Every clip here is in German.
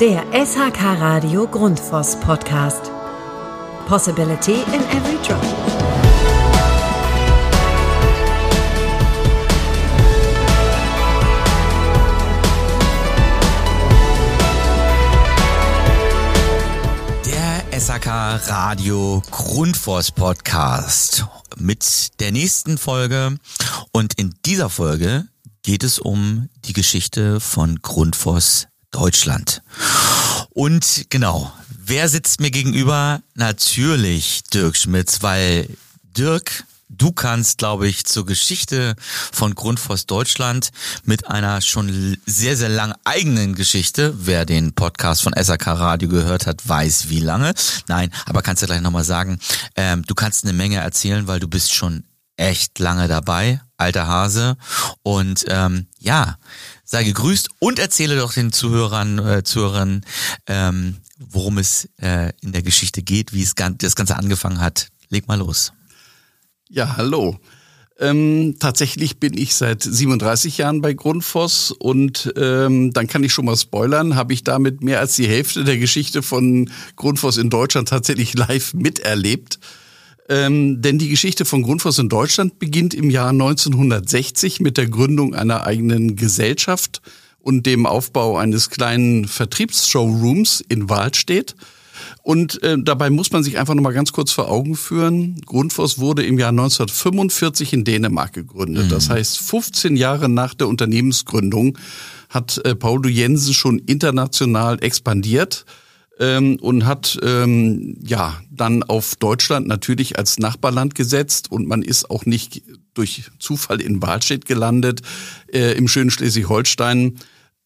Der SHK Radio Grundfos Podcast. Possibility in every drop. Der SHK Radio Grundfos Podcast mit der nächsten Folge. Und in dieser Folge geht es um die Geschichte von Grundfos Deutschland. Und genau, wer sitzt mir gegenüber? Natürlich Dirk Schmitz, weil Dirk, du kannst, glaube ich, zur Geschichte von Grundfos Deutschland mit einer schon sehr, sehr lang eigenen Geschichte, wer den Podcast von SAK Radio gehört hat, weiß wie lange. Nein, aber kannst du gleich nochmal sagen, ähm, du kannst eine Menge erzählen, weil du bist schon echt lange dabei, alter Hase. Und ähm, ja, sei gegrüßt und erzähle doch den Zuhörern, äh, Zuhörern, ähm, worum es äh, in der Geschichte geht, wie es das Ganze angefangen hat. Leg mal los. Ja, hallo. Ähm, tatsächlich bin ich seit 37 Jahren bei Grundfos und ähm, dann kann ich schon mal spoilern, habe ich damit mehr als die Hälfte der Geschichte von Grundfos in Deutschland tatsächlich live miterlebt. Ähm, denn die Geschichte von Grundfos in Deutschland beginnt im Jahr 1960 mit der Gründung einer eigenen Gesellschaft und dem Aufbau eines kleinen Vertriebsshowrooms in Wahlstedt. Und äh, dabei muss man sich einfach noch mal ganz kurz vor Augen führen. Grundfos wurde im Jahr 1945 in Dänemark gegründet. Mhm. Das heißt, 15 Jahre nach der Unternehmensgründung hat äh, Paul du Jensen schon international expandiert ähm, und hat ähm, ja dann auf Deutschland natürlich als Nachbarland gesetzt und man ist auch nicht durch Zufall in Wahlstedt gelandet äh, im schönen Schleswig-Holstein.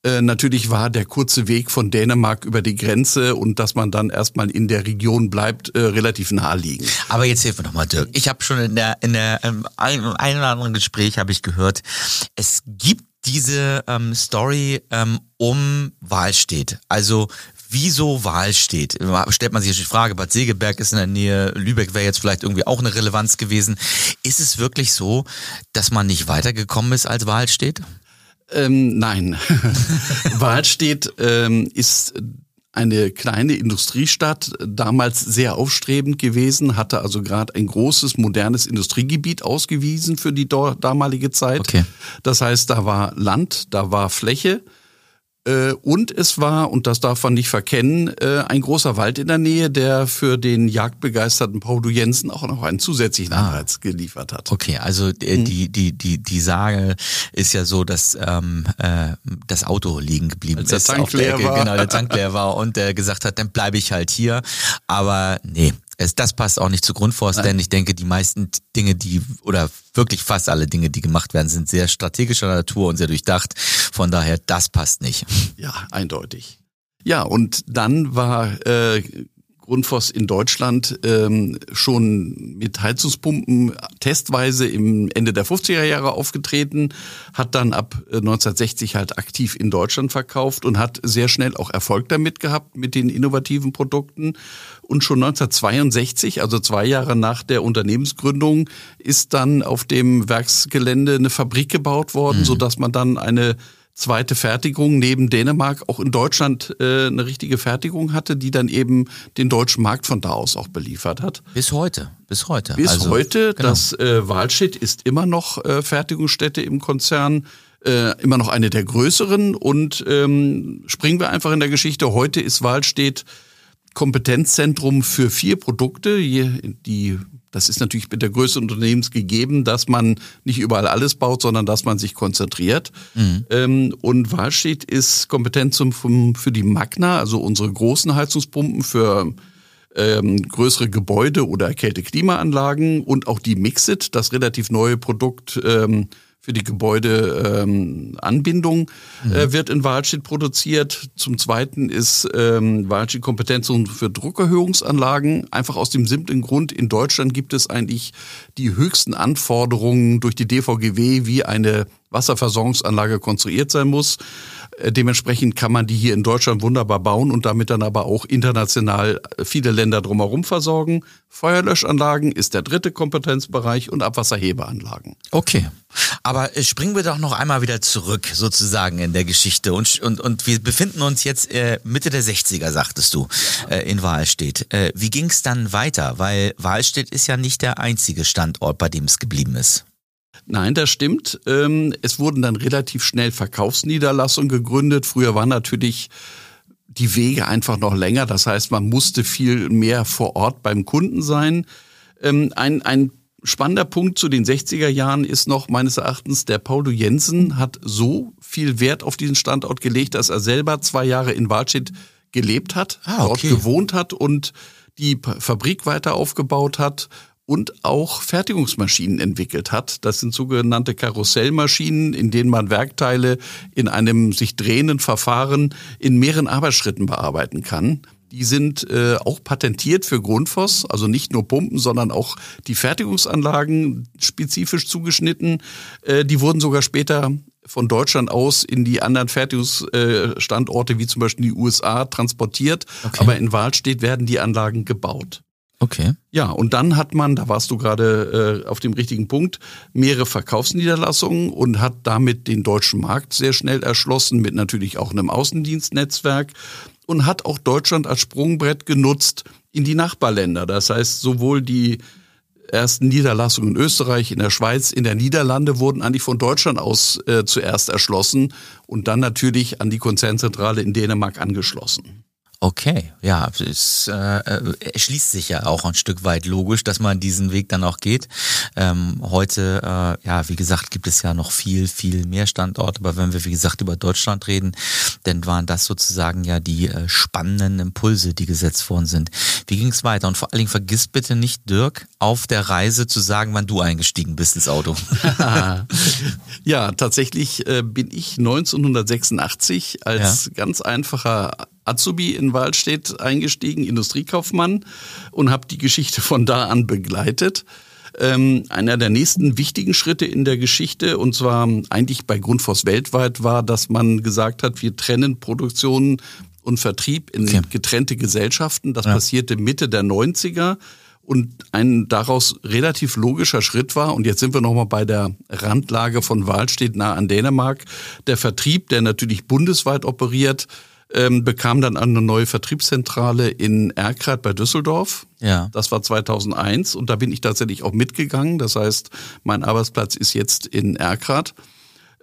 Äh, natürlich war der kurze Weg von Dänemark über die Grenze und dass man dann erstmal in der Region bleibt, äh, relativ naheliegend. Aber jetzt hilf mir nochmal, Dirk. Ich habe schon in der in der ähm, ein, ein oder anderen Gespräch habe ich gehört, es gibt diese ähm, Story ähm, um Wahlstedt. Also wieso Wahl steht. Stellt man sich die Frage, Bad Segeberg ist in der Nähe, Lübeck wäre jetzt vielleicht irgendwie auch eine Relevanz gewesen. Ist es wirklich so, dass man nicht weitergekommen ist, als Wahl steht? Ähm, nein. Wahlstedt ähm, ist eine kleine Industriestadt, damals sehr aufstrebend gewesen, hatte also gerade ein großes, modernes Industriegebiet ausgewiesen für die damalige Zeit. Okay. Das heißt, da war Land, da war Fläche und es war, und das darf man nicht verkennen, äh, ein großer Wald in der Nähe, der für den jagdbegeisterten Paul du Jensen auch noch einen zusätzlichen ah. Anreiz geliefert hat. Okay, also äh, mhm. die, die, die, die Sage ist ja so, dass ähm, äh, das Auto liegen geblieben Als ist. Der Tank leer war. Genau, der Tank leer war und der gesagt hat, dann bleibe ich halt hier. Aber nee, es, das passt auch nicht zu Grundforst, Nein. denn ich denke, die meisten Dinge, die oder wirklich fast alle Dinge, die gemacht werden, sind sehr strategischer Natur und sehr durchdacht. Von daher, das passt nicht. Ja, eindeutig. Ja, und dann war äh, Grundfos in Deutschland ähm, schon mit Heizungspumpen testweise im Ende der 50er Jahre aufgetreten, hat dann ab 1960 äh, halt aktiv in Deutschland verkauft und hat sehr schnell auch Erfolg damit gehabt mit den innovativen Produkten. Und schon 1962, also zwei Jahre nach der Unternehmensgründung, ist dann auf dem Werksgelände eine Fabrik gebaut worden, mhm. so dass man dann eine zweite Fertigung neben Dänemark auch in Deutschland äh, eine richtige Fertigung hatte, die dann eben den deutschen Markt von da aus auch beliefert hat. Bis heute, bis heute. Bis also, heute. Genau. Das äh, Walstedt ist immer noch äh, Fertigungsstätte im Konzern. Äh, immer noch eine der größeren und ähm, springen wir einfach in der Geschichte. Heute ist Wahlstedt Kompetenzzentrum für vier Produkte, die das ist natürlich mit der Größe des Unternehmens gegeben, dass man nicht überall alles baut, sondern dass man sich konzentriert. Mhm. Ähm, und Wahlstedt ist kompetent zum, für die Magna, also unsere großen Heizungspumpen für ähm, größere Gebäude oder Kälte-Klimaanlagen und auch die Mixit, das relativ neue Produkt ähm, für die Gebäudeanbindung ähm, mhm. äh, wird in Wahlstedt produziert. Zum Zweiten ist ähm, Wahlstedt Kompetenz für Druckerhöhungsanlagen. Einfach aus dem simplen Grund, in Deutschland gibt es eigentlich die höchsten Anforderungen durch die DVGW, wie eine Wasserversorgungsanlage konstruiert sein muss. Äh, dementsprechend kann man die hier in Deutschland wunderbar bauen und damit dann aber auch international äh, viele Länder drumherum versorgen. Feuerlöschanlagen ist der dritte Kompetenzbereich und Abwasserhebeanlagen. Okay. Aber äh, springen wir doch noch einmal wieder zurück, sozusagen in der Geschichte. Und, und, und wir befinden uns jetzt äh, Mitte der 60er, sagtest du, äh, in Wahlstedt. Äh, wie ging es dann weiter? Weil Wahlstedt ist ja nicht der einzige Standort, bei dem es geblieben ist. Nein, das stimmt. Ähm, es wurden dann relativ schnell Verkaufsniederlassungen gegründet. Früher waren natürlich die Wege einfach noch länger. Das heißt, man musste viel mehr vor Ort beim Kunden sein. Ähm, ein, ein spannender Punkt zu den 60er Jahren ist noch meines Erachtens, der Paulo Jensen hat so viel Wert auf diesen Standort gelegt, dass er selber zwei Jahre in Waldstedt gelebt hat, ah, okay. dort gewohnt hat und die Fabrik weiter aufgebaut hat und auch Fertigungsmaschinen entwickelt hat. Das sind sogenannte Karussellmaschinen, in denen man Werkteile in einem sich drehenden Verfahren in mehreren Arbeitsschritten bearbeiten kann. Die sind äh, auch patentiert für Grundfos, also nicht nur Pumpen, sondern auch die Fertigungsanlagen spezifisch zugeschnitten. Äh, die wurden sogar später von Deutschland aus in die anderen Fertigungsstandorte, wie zum Beispiel die USA, transportiert. Okay. Aber in Wahlstedt werden die Anlagen gebaut. Okay. Ja, und dann hat man, da warst du gerade äh, auf dem richtigen Punkt, mehrere Verkaufsniederlassungen und hat damit den deutschen Markt sehr schnell erschlossen, mit natürlich auch einem Außendienstnetzwerk und hat auch Deutschland als Sprungbrett genutzt in die Nachbarländer. Das heißt, sowohl die ersten Niederlassungen in Österreich, in der Schweiz, in der Niederlande wurden eigentlich von Deutschland aus äh, zuerst erschlossen und dann natürlich an die Konzernzentrale in Dänemark angeschlossen. Okay, ja, es äh, erschließt sich ja auch ein Stück weit logisch, dass man diesen Weg dann auch geht. Ähm, heute, äh, ja, wie gesagt, gibt es ja noch viel, viel mehr Standorte, aber wenn wir, wie gesagt, über Deutschland reden, dann waren das sozusagen ja die äh, spannenden Impulse, die gesetzt worden sind. Wie ging es weiter? Und vor allen Dingen vergiss bitte nicht, Dirk, auf der Reise zu sagen, wann du eingestiegen bist ins Auto. ja, tatsächlich äh, bin ich 1986 als ja. ganz einfacher Azubi in Waldstedt eingestiegen, Industriekaufmann und habe die Geschichte von da an begleitet. Ähm, einer der nächsten wichtigen Schritte in der Geschichte, und zwar eigentlich bei Grundfos weltweit, war, dass man gesagt hat, wir trennen Produktion und Vertrieb in okay. getrennte Gesellschaften. Das ja. passierte Mitte der 90er und ein daraus relativ logischer Schritt war, und jetzt sind wir nochmal bei der Randlage von Wahlstedt nah an Dänemark, der Vertrieb, der natürlich bundesweit operiert, ähm, bekam dann eine neue Vertriebszentrale in Erkrath bei Düsseldorf. Ja. Das war 2001 und da bin ich tatsächlich auch mitgegangen. Das heißt, mein Arbeitsplatz ist jetzt in Erkrath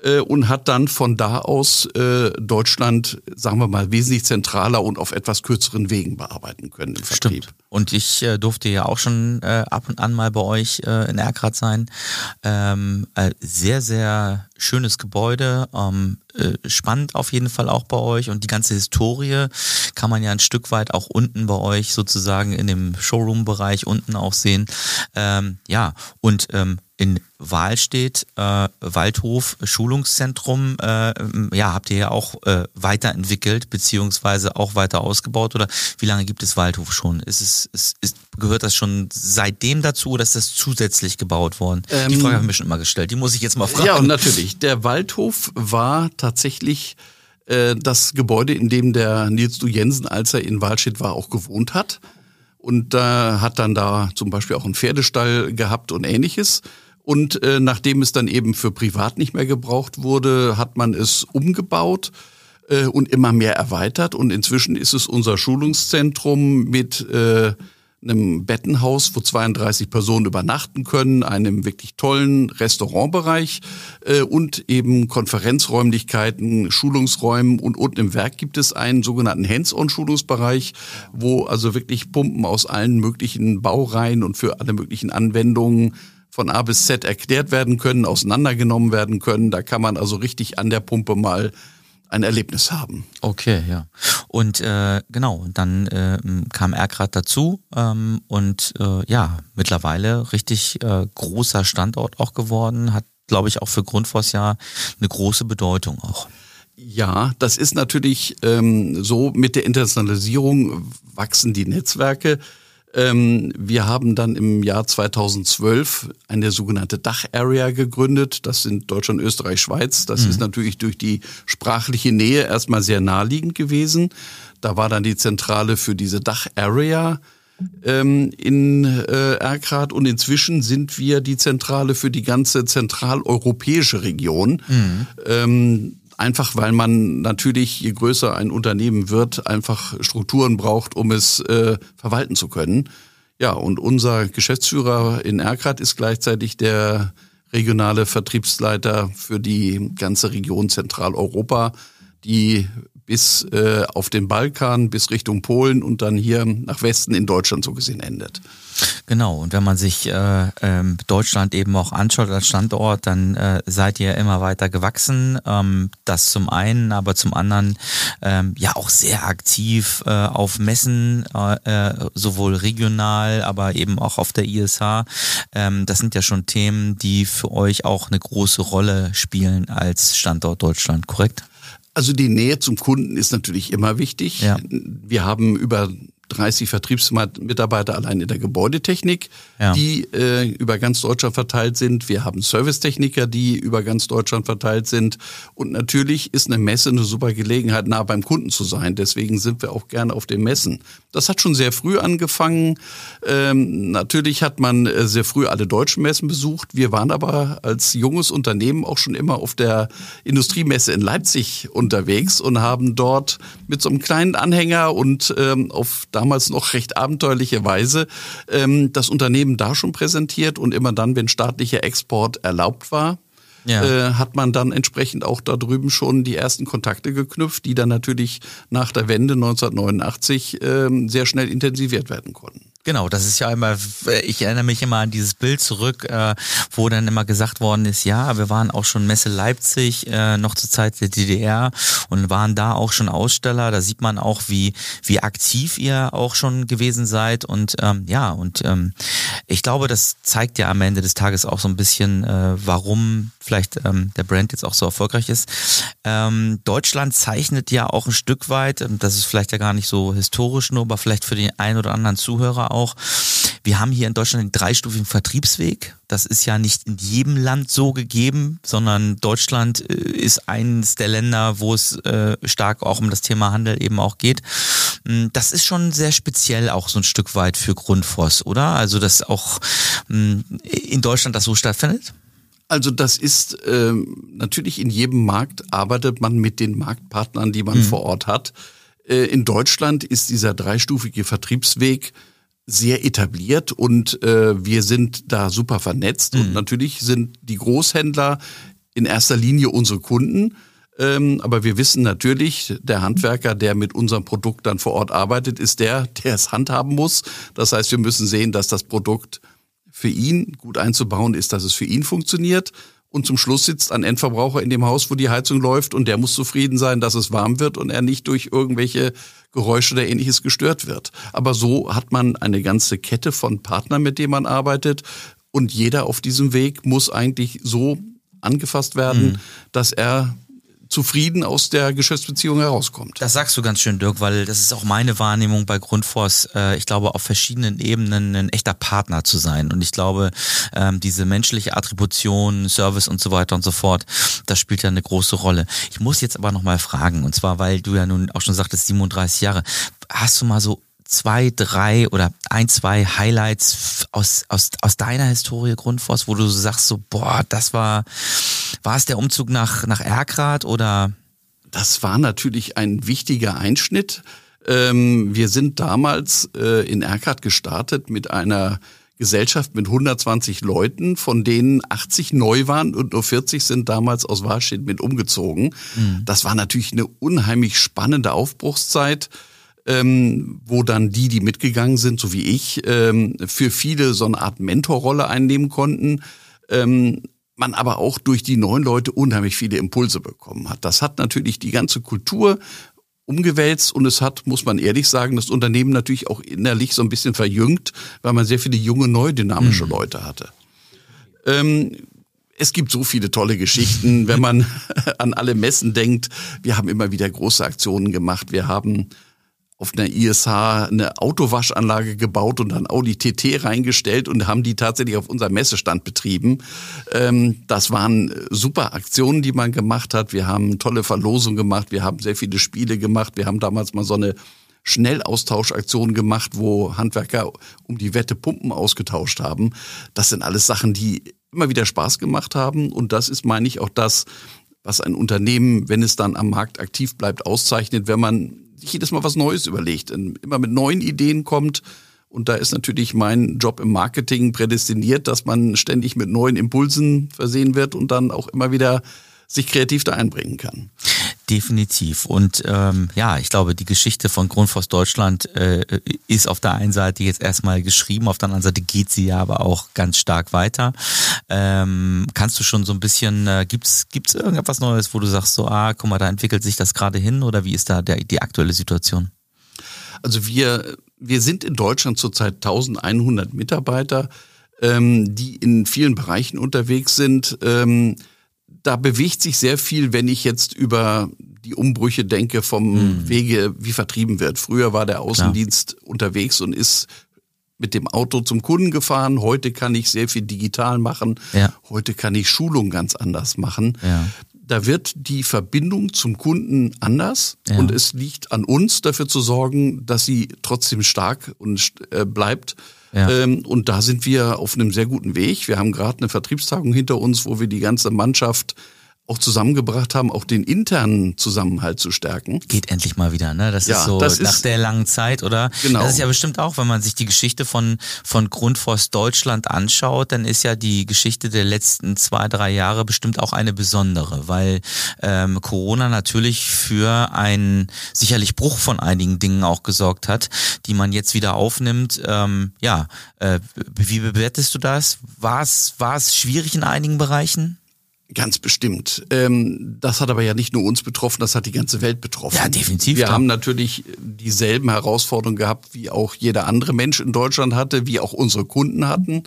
äh, und hat dann von da aus äh, Deutschland, sagen wir mal, wesentlich zentraler und auf etwas kürzeren Wegen bearbeiten können im Vertrieb. Stimmt. Und ich äh, durfte ja auch schon äh, ab und an mal bei euch äh, in Erkrath sein. Ähm, äh, sehr, sehr schönes Gebäude, ähm, äh, spannend auf jeden Fall auch bei euch und die ganze Historie kann man ja ein Stück weit auch unten bei euch sozusagen in dem Showroom-Bereich unten auch sehen. Ähm, ja, und ähm, in Wahlstedt, äh, Waldhof, Schulungszentrum, äh, ja, habt ihr ja auch äh, weiterentwickelt, beziehungsweise auch weiter ausgebaut oder wie lange gibt es Waldhof schon? Ist es, ist, ist, gehört das schon seitdem dazu oder ist das zusätzlich gebaut worden? Ähm, die Frage habe ich mir schon immer gestellt, die muss ich jetzt mal fragen. Ja, und natürlich. Der Waldhof war tatsächlich äh, das Gebäude, in dem der Nils Du Jensen, als er in Wahlstedt war, auch gewohnt hat. Und da äh, hat dann da zum Beispiel auch einen Pferdestall gehabt und ähnliches. Und äh, nachdem es dann eben für privat nicht mehr gebraucht wurde, hat man es umgebaut äh, und immer mehr erweitert. Und inzwischen ist es unser Schulungszentrum mit äh, einem Bettenhaus, wo 32 Personen übernachten können, einem wirklich tollen Restaurantbereich äh, und eben Konferenzräumlichkeiten, Schulungsräumen und unten im Werk gibt es einen sogenannten Hands-on-Schulungsbereich, wo also wirklich Pumpen aus allen möglichen Baureihen und für alle möglichen Anwendungen von A bis Z erklärt werden können, auseinandergenommen werden können. Da kann man also richtig an der Pumpe mal ein Erlebnis haben. Okay, ja. Und äh, genau, dann äh, kam Ergrad dazu ähm, und äh, ja, mittlerweile richtig äh, großer Standort auch geworden, hat, glaube ich, auch für Grundfos ja eine große Bedeutung auch. Ja, das ist natürlich ähm, so, mit der Internationalisierung wachsen die Netzwerke. Ähm, wir haben dann im Jahr 2012 eine sogenannte Dach-Area gegründet. Das sind Deutschland, Österreich, Schweiz. Das mhm. ist natürlich durch die sprachliche Nähe erstmal sehr naheliegend gewesen. Da war dann die Zentrale für diese Dach-Area ähm, in äh, Erkrath und inzwischen sind wir die Zentrale für die ganze zentraleuropäische Region. Mhm. Ähm, einfach weil man natürlich, je größer ein Unternehmen wird, einfach Strukturen braucht, um es äh, verwalten zu können. Ja, und unser Geschäftsführer in Erkrath ist gleichzeitig der regionale Vertriebsleiter für die ganze Region Zentraleuropa, die bis äh, auf den Balkan, bis Richtung Polen und dann hier nach Westen in Deutschland so gesehen endet. Genau, und wenn man sich äh, ähm, Deutschland eben auch anschaut als Standort, dann äh, seid ihr immer weiter gewachsen. Ähm, das zum einen, aber zum anderen ähm, ja auch sehr aktiv äh, auf Messen, äh, äh sowohl regional, aber eben auch auf der ISH. Ähm, das sind ja schon Themen, die für euch auch eine große Rolle spielen als Standort Deutschland, korrekt? Also die Nähe zum Kunden ist natürlich immer wichtig. Ja. Wir haben über 30 Vertriebsmitarbeiter allein in der Gebäudetechnik, ja. die äh, über ganz Deutschland verteilt sind. Wir haben Servicetechniker, die über ganz Deutschland verteilt sind. Und natürlich ist eine Messe eine super Gelegenheit, nah beim Kunden zu sein. Deswegen sind wir auch gerne auf den Messen. Das hat schon sehr früh angefangen. Ähm, natürlich hat man äh, sehr früh alle deutschen Messen besucht. Wir waren aber als junges Unternehmen auch schon immer auf der Industriemesse in Leipzig unterwegs und haben dort mit so einem kleinen Anhänger und ähm, auf damals noch recht abenteuerliche Weise ähm, das Unternehmen da schon präsentiert und immer dann, wenn staatlicher Export erlaubt war, ja. äh, hat man dann entsprechend auch da drüben schon die ersten Kontakte geknüpft, die dann natürlich nach der Wende 1989 äh, sehr schnell intensiviert werden konnten. Genau, das ist ja immer, ich erinnere mich immer an dieses Bild zurück, äh, wo dann immer gesagt worden ist, ja, wir waren auch schon Messe Leipzig, äh, noch zur Zeit der DDR und waren da auch schon Aussteller. Da sieht man auch, wie, wie aktiv ihr auch schon gewesen seid. Und ähm, ja, und ähm, ich glaube, das zeigt ja am Ende des Tages auch so ein bisschen, äh, warum vielleicht ähm, der Brand jetzt auch so erfolgreich ist. Ähm, Deutschland zeichnet ja auch ein Stück weit, das ist vielleicht ja gar nicht so historisch nur, aber vielleicht für den einen oder anderen Zuhörer auch. Wir haben hier in Deutschland den dreistufigen Vertriebsweg. Das ist ja nicht in jedem Land so gegeben, sondern Deutschland äh, ist eines der Länder, wo es äh, stark auch um das Thema Handel eben auch geht. Mm, das ist schon sehr speziell auch so ein Stück weit für Grundfos, oder? Also, dass auch mm, in Deutschland das so stattfindet? Also das ist ähm, natürlich in jedem Markt arbeitet man mit den Marktpartnern, die man mhm. vor Ort hat. Äh, in Deutschland ist dieser dreistufige Vertriebsweg sehr etabliert und äh, wir sind da super vernetzt. Mhm. Und natürlich sind die Großhändler in erster Linie unsere Kunden. Ähm, aber wir wissen natürlich, der Handwerker, der mit unserem Produkt dann vor Ort arbeitet, ist der, der es handhaben muss. Das heißt, wir müssen sehen, dass das Produkt für ihn gut einzubauen ist, dass es für ihn funktioniert. Und zum Schluss sitzt ein Endverbraucher in dem Haus, wo die Heizung läuft und der muss zufrieden sein, dass es warm wird und er nicht durch irgendwelche Geräusche oder ähnliches gestört wird. Aber so hat man eine ganze Kette von Partnern, mit denen man arbeitet. Und jeder auf diesem Weg muss eigentlich so angefasst werden, mhm. dass er zufrieden aus der Geschäftsbeziehung herauskommt. Das sagst du ganz schön, Dirk, weil das ist auch meine Wahrnehmung bei Grundfos. Äh, ich glaube, auf verschiedenen Ebenen ein echter Partner zu sein. Und ich glaube, ähm, diese menschliche Attribution, Service und so weiter und so fort, das spielt ja eine große Rolle. Ich muss jetzt aber nochmal fragen, und zwar, weil du ja nun auch schon sagtest, 37 Jahre. Hast du mal so zwei, drei oder ein, zwei Highlights aus, aus, aus deiner Historie Grundfos, wo du sagst so, boah, das war, war es der Umzug nach, nach Erkrath oder? Das war natürlich ein wichtiger Einschnitt. Ähm, wir sind damals äh, in Erkrath gestartet mit einer Gesellschaft mit 120 Leuten, von denen 80 neu waren und nur 40 sind damals aus Warstedt mit umgezogen. Mhm. Das war natürlich eine unheimlich spannende Aufbruchszeit ähm, wo dann die, die mitgegangen sind, so wie ich, ähm, für viele so eine Art Mentorrolle einnehmen konnten. Ähm, man aber auch durch die neuen Leute unheimlich viele Impulse bekommen hat. Das hat natürlich die ganze Kultur umgewälzt und es hat, muss man ehrlich sagen, das Unternehmen natürlich auch innerlich so ein bisschen verjüngt, weil man sehr viele junge, neu dynamische mhm. Leute hatte. Ähm, es gibt so viele tolle Geschichten, wenn man an alle Messen denkt. Wir haben immer wieder große Aktionen gemacht. Wir haben auf einer ISH eine Autowaschanlage gebaut und dann Audi TT reingestellt und haben die tatsächlich auf unserem Messestand betrieben. Ähm, das waren super Aktionen, die man gemacht hat. Wir haben tolle Verlosungen gemacht. Wir haben sehr viele Spiele gemacht. Wir haben damals mal so eine Schnellaustauschaktion gemacht, wo Handwerker um die Wette Pumpen ausgetauscht haben. Das sind alles Sachen, die immer wieder Spaß gemacht haben. Und das ist, meine ich, auch das, was ein Unternehmen, wenn es dann am Markt aktiv bleibt, auszeichnet, wenn man sich jedes Mal was Neues überlegt, immer mit neuen Ideen kommt. Und da ist natürlich mein Job im Marketing prädestiniert, dass man ständig mit neuen Impulsen versehen wird und dann auch immer wieder sich kreativ da einbringen kann. Definitiv. Und ähm, ja, ich glaube, die Geschichte von Grundfos Deutschland äh, ist auf der einen Seite jetzt erstmal geschrieben, auf der anderen Seite geht sie ja aber auch ganz stark weiter. Ähm, kannst du schon so ein bisschen, äh, gibt's gibt's irgendetwas Neues, wo du sagst, so, ah, guck mal, da entwickelt sich das gerade hin oder wie ist da der, die aktuelle Situation? Also wir, wir sind in Deutschland zurzeit 1100 Mitarbeiter, ähm, die in vielen Bereichen unterwegs sind. Ähm, da bewegt sich sehr viel, wenn ich jetzt über die Umbrüche denke vom mhm. Wege, wie vertrieben wird. Früher war der Außendienst Klar. unterwegs und ist mit dem Auto zum Kunden gefahren. Heute kann ich sehr viel digital machen. Ja. Heute kann ich Schulung ganz anders machen. Ja. Da wird die Verbindung zum Kunden anders ja. und es liegt an uns, dafür zu sorgen, dass sie trotzdem stark und äh, bleibt. Ja. Ähm, und da sind wir auf einem sehr guten Weg. Wir haben gerade eine Vertriebstagung hinter uns, wo wir die ganze Mannschaft auch zusammengebracht haben, auch den internen Zusammenhalt zu stärken. Geht endlich mal wieder, ne? Das ja, ist so das nach ist, der langen Zeit, oder? Genau. Das ist ja bestimmt auch, wenn man sich die Geschichte von, von Grundfos Deutschland anschaut, dann ist ja die Geschichte der letzten zwei, drei Jahre bestimmt auch eine besondere, weil ähm, Corona natürlich für einen sicherlich Bruch von einigen Dingen auch gesorgt hat, die man jetzt wieder aufnimmt. Ähm, ja, äh, wie bewertest du das? War es schwierig in einigen Bereichen? Ganz bestimmt. Ähm, das hat aber ja nicht nur uns betroffen, das hat die ganze Welt betroffen. Ja, definitiv. Wir haben natürlich dieselben Herausforderungen gehabt, wie auch jeder andere Mensch in Deutschland hatte, wie auch unsere Kunden hatten.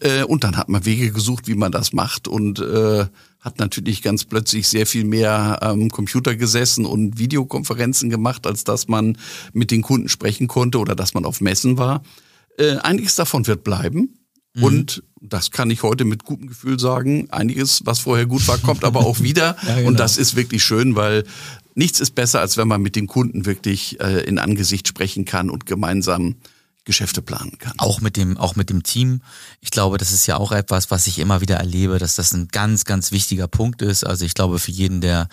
Äh, und dann hat man Wege gesucht, wie man das macht und äh, hat natürlich ganz plötzlich sehr viel mehr am Computer gesessen und Videokonferenzen gemacht, als dass man mit den Kunden sprechen konnte oder dass man auf Messen war. Äh, einiges davon wird bleiben. Mhm. Und das kann ich heute mit gutem Gefühl sagen. Einiges, was vorher gut war, kommt aber auch wieder. ja, genau. Und das ist wirklich schön, weil nichts ist besser, als wenn man mit dem Kunden wirklich äh, in Angesicht sprechen kann und gemeinsam Geschäfte planen kann. Auch mit dem, auch mit dem Team. Ich glaube, das ist ja auch etwas, was ich immer wieder erlebe, dass das ein ganz, ganz wichtiger Punkt ist. Also ich glaube, für jeden, der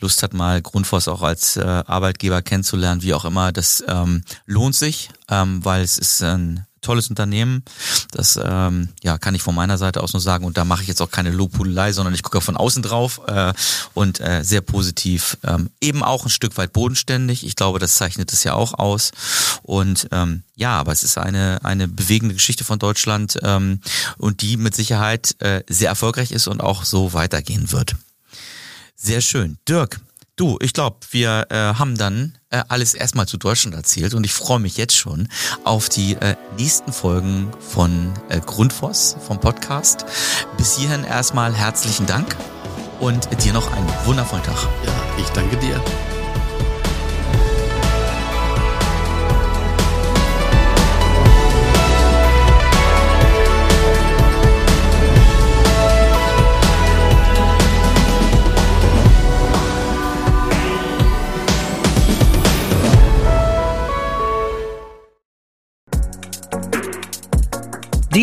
Lust hat, mal Grundfos auch als äh, Arbeitgeber kennenzulernen, wie auch immer, das ähm, lohnt sich, ähm, weil es ist ein tolles Unternehmen. Das ähm, ja, kann ich von meiner Seite aus nur sagen. Und da mache ich jetzt auch keine Lobhudelei, sondern ich gucke von außen drauf äh, und äh, sehr positiv. Ähm, eben auch ein Stück weit bodenständig. Ich glaube, das zeichnet es ja auch aus. Und ähm, ja, aber es ist eine, eine bewegende Geschichte von Deutschland ähm, und die mit Sicherheit äh, sehr erfolgreich ist und auch so weitergehen wird. Sehr schön. Dirk, Du, ich glaube, wir äh, haben dann äh, alles erstmal zu Deutschland erzählt und ich freue mich jetzt schon auf die äh, nächsten Folgen von äh, Grundfos vom Podcast. Bis hierhin erstmal herzlichen Dank und dir noch einen wundervollen Tag. Ja, ich danke dir.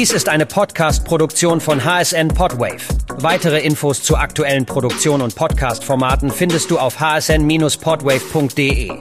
Dies ist eine Podcast-Produktion von HSN Podwave. Weitere Infos zu aktuellen Produktionen und Podcast-Formaten findest du auf hsn-podwave.de.